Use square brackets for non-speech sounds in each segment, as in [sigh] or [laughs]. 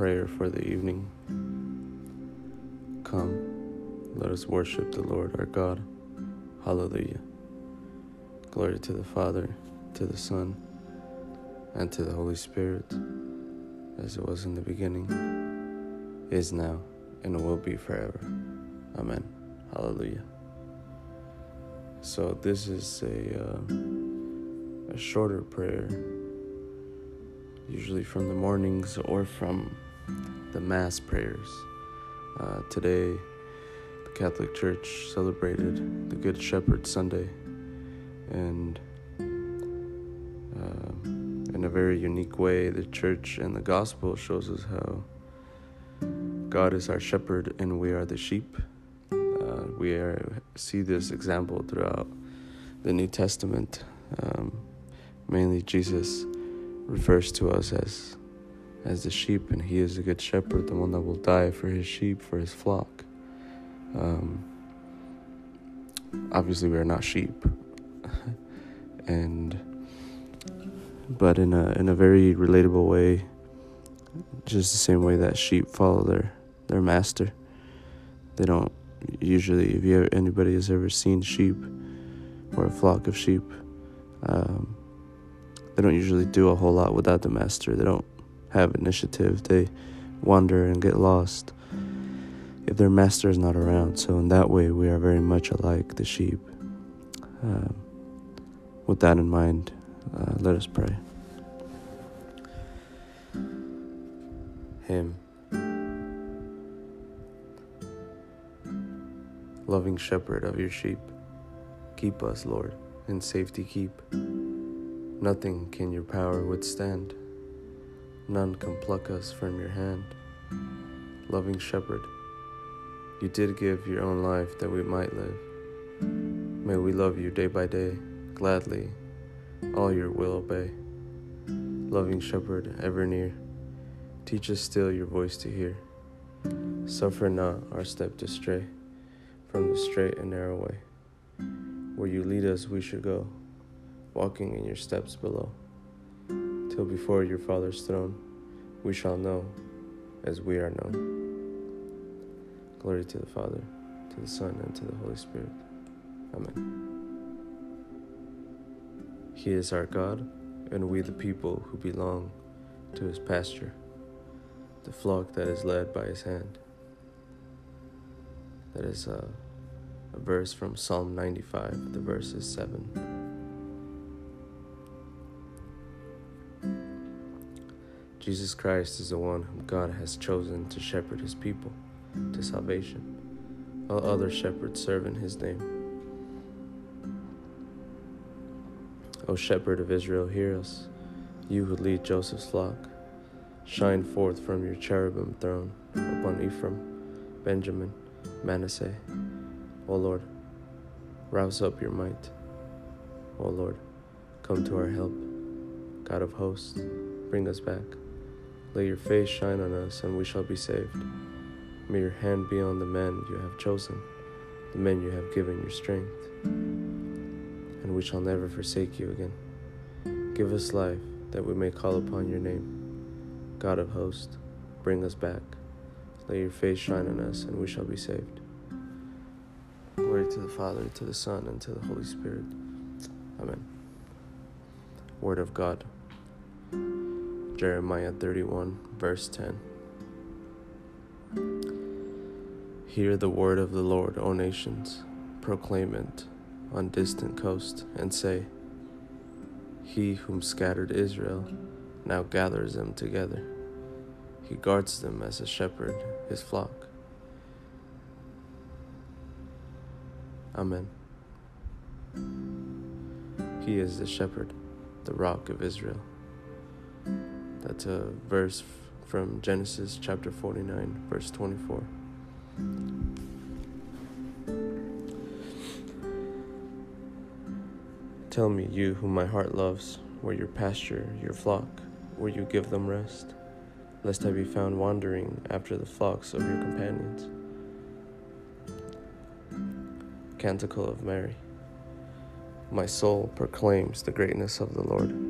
prayer for the evening. Come, let us worship the Lord our God. Hallelujah. Glory to the Father, to the Son, and to the Holy Spirit, as it was in the beginning, is now, and will be forever. Amen. Hallelujah. So, this is a, uh, a shorter prayer usually from the mornings or from the Mass prayers. Uh, today, the Catholic Church celebrated the Good Shepherd Sunday, and uh, in a very unique way, the Church and the Gospel shows us how God is our shepherd and we are the sheep. Uh, we are, see this example throughout the New Testament, um, mainly Jesus refers to us as as the sheep, and he is a good shepherd, the one that will die for his sheep, for his flock. Um, obviously, we are not sheep, [laughs] and but in a in a very relatable way, just the same way that sheep follow their their master. They don't usually. If you anybody has ever seen sheep or a flock of sheep. Um, they don't usually do a whole lot without the master. They don't have initiative. They wander and get lost if their master is not around. So, in that way, we are very much alike the sheep. Um, with that in mind, uh, let us pray. Hymn, Loving shepherd of your sheep, keep us, Lord, in safety keep. Nothing can your power withstand. None can pluck us from your hand. Loving shepherd, you did give your own life that we might live. May we love you day by day, gladly, all your will obey. Loving shepherd, ever near, teach us still your voice to hear. Suffer not our step to stray from the straight and narrow way. Where you lead us, we should go walking in your steps below, till before your Father's throne we shall know as we are known. Glory to the Father, to the Son, and to the Holy Spirit. Amen. He is our God, and we the people who belong to his pasture, the flock that is led by his hand. That is a, a verse from Psalm 95, the verse is 7. Jesus Christ is the one whom God has chosen to shepherd his people to salvation, while other shepherds serve in his name. O shepherd of Israel, hear us, you who lead Joseph's flock. Shine forth from your cherubim throne upon Ephraim, Benjamin, Manasseh. O Lord, rouse up your might. O Lord, come to our help. God of hosts, bring us back. Let your face shine on us, and we shall be saved. May your hand be on the men you have chosen, the men you have given your strength, and we shall never forsake you again. Give us life, that we may call upon your name. God of hosts, bring us back. Let your face shine on us, and we shall be saved. Glory to the Father, to the Son, and to the Holy Spirit. Amen. Word of God. Jeremiah 31, verse 10. Hear the word of the Lord, O nations, proclaim it on distant coast, and say, He whom scattered Israel now gathers them together. He guards them as a shepherd his flock. Amen. He is the shepherd, the rock of Israel. That's a verse from Genesis chapter 49, verse 24. Tell me, you whom my heart loves, where your pasture, your flock, where you give them rest, lest I be found wandering after the flocks of your companions. Canticle of Mary. My soul proclaims the greatness of the Lord.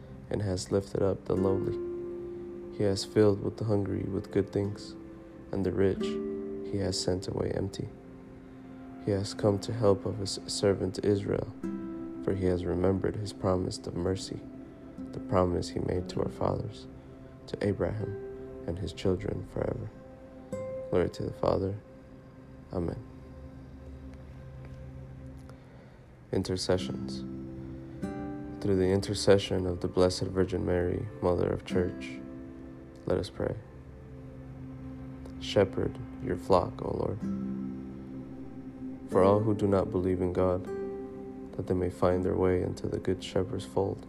and has lifted up the lowly. He has filled with the hungry with good things, and the rich he has sent away empty. He has come to help of his servant Israel, for he has remembered his promise of mercy, the promise he made to our fathers, to Abraham and his children forever. Glory to the Father. Amen. Intercessions. Through the intercession of the Blessed Virgin Mary, Mother of Church, let us pray. Shepherd your flock, O Lord. For all who do not believe in God, that they may find their way into the Good Shepherd's fold.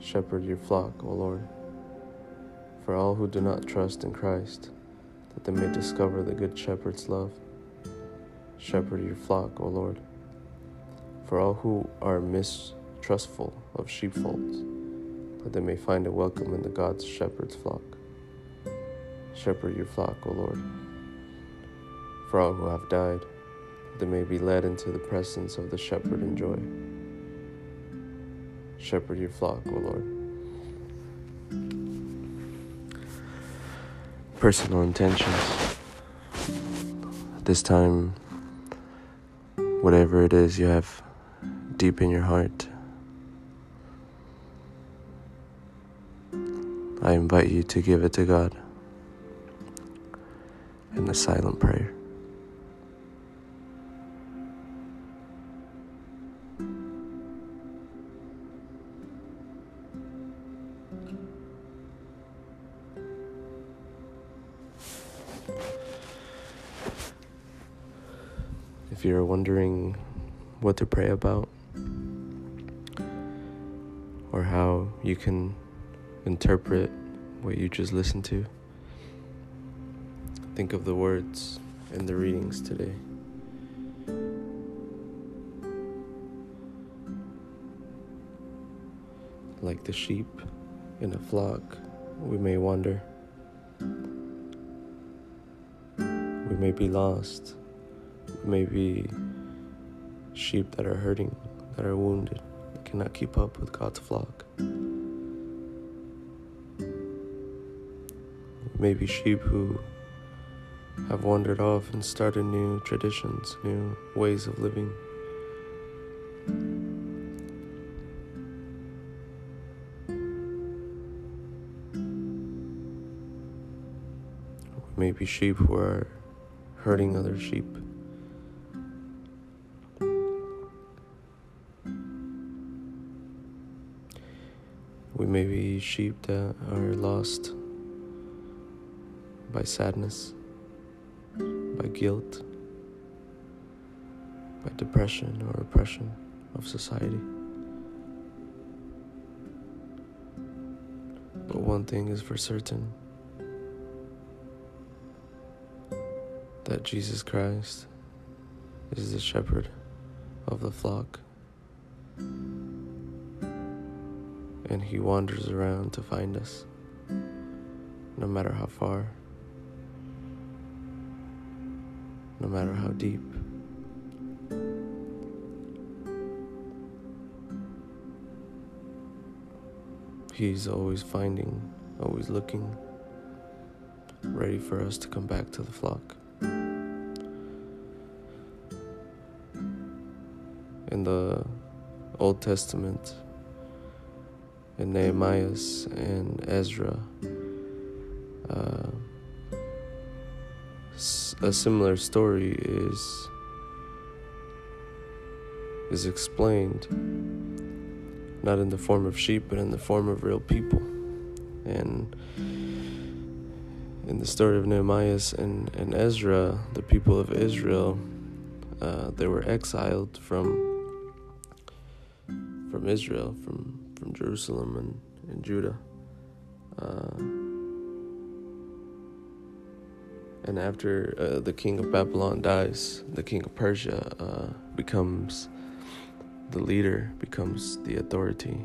Shepherd your flock, O Lord. For all who do not trust in Christ, that they may discover the Good Shepherd's love. Shepherd your flock, O Lord. For all who are mis trustful of sheepfolds, that they may find a welcome in the God's shepherd's flock. Shepherd your flock, O Lord. For all who have died, that they may be led into the presence of the shepherd in joy. Shepherd your flock, O Lord. Personal intentions. This time, whatever it is you have deep in your heart, I invite you to give it to God in a silent prayer. If you're wondering what to pray about or how you can interpret what you just listened to. Think of the words in the readings today. Like the sheep in a flock, we may wander. We may be lost. We may be sheep that are hurting, that are wounded, that cannot keep up with God's flock. Maybe sheep who have wandered off and started new traditions, new ways of living. Maybe sheep who are hurting other sheep. We may be sheep that are lost by sadness, by guilt, by depression or oppression of society. But one thing is for certain that Jesus Christ is the shepherd of the flock. And he wanders around to find us, no matter how far. No matter how deep. He's always finding, always looking, ready for us to come back to the flock. In the Old Testament, in Nehemiah and Ezra, uh, a similar story is is explained not in the form of sheep but in the form of real people. And in the story of Nehemiah and, and Ezra the people of Israel uh, they were exiled from from Israel from from Jerusalem and, and Judah. Uh, And after uh, the king of Babylon dies, the king of Persia uh, becomes the leader, becomes the authority.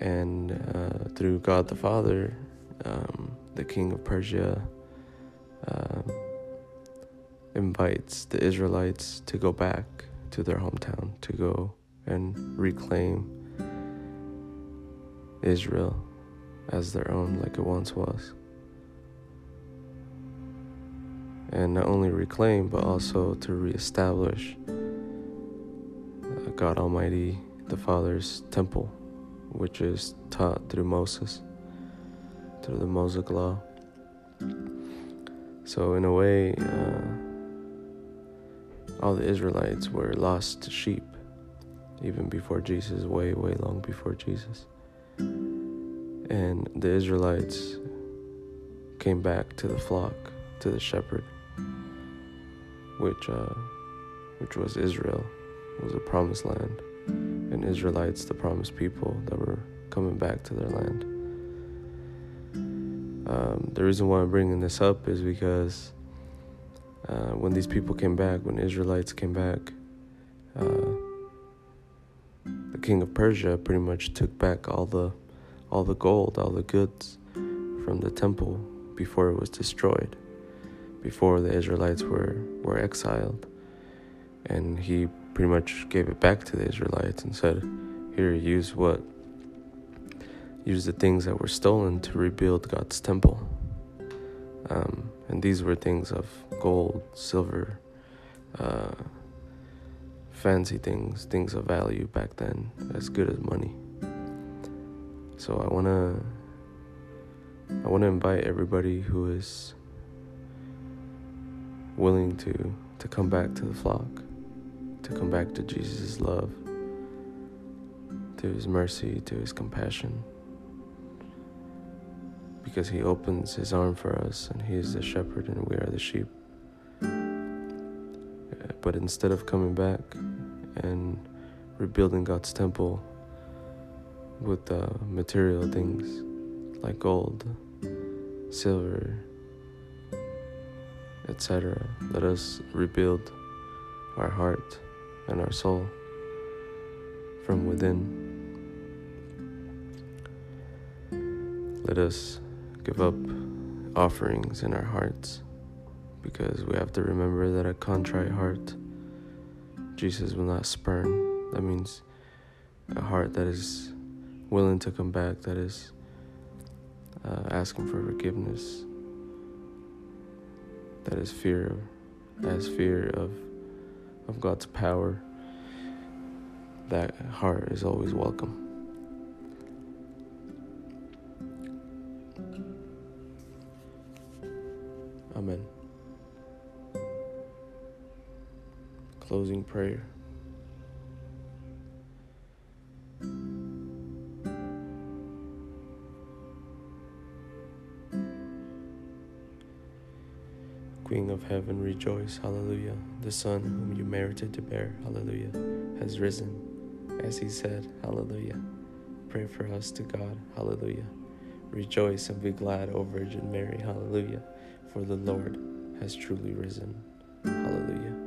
And uh, through God the Father, um, the king of Persia uh, invites the Israelites to go back to their hometown, to go and reclaim Israel as their own, like it once was. And not only reclaim, but also to reestablish uh, God Almighty, the Father's temple, which is taught through Moses, through the Mosaic Law. So, in a way, uh, all the Israelites were lost sheep, even before Jesus, way, way long before Jesus. And the Israelites came back to the flock, to the shepherd, which, uh, which was Israel, was a promised land, and Israelites, the promised people that were coming back to their land. Um, the reason why I'm bringing this up is because uh, when these people came back, when Israelites came back, uh, the king of Persia pretty much took back all the all the gold, all the goods from the temple before it was destroyed, before the Israelites were, were exiled. And he pretty much gave it back to the Israelites and said, Here, use what? Use the things that were stolen to rebuild God's temple. Um, and these were things of gold, silver, uh, fancy things, things of value back then, as good as money. So I want to I want to invite everybody who is willing to to come back to the flock, to come back to Jesus' love, to his mercy, to his compassion. Because he opens his arm for us and he is the shepherd and we are the sheep. But instead of coming back and rebuilding God's temple, with uh, material things like gold, silver, etc. Let us rebuild our heart and our soul from within. Let us give up offerings in our hearts because we have to remember that a contrite heart Jesus will not spurn. That means a heart that is willing to come back, that is uh, asking for forgiveness, that is fear has fear of, of God's power, that heart is always welcome. Amen. Closing prayer. Queen of heaven, rejoice, hallelujah. The Son, whom you merited to bear, hallelujah, has risen. As he said, hallelujah. Pray for us to God, hallelujah. Rejoice and be glad, O Virgin Mary, hallelujah, for the Lord has truly risen, hallelujah.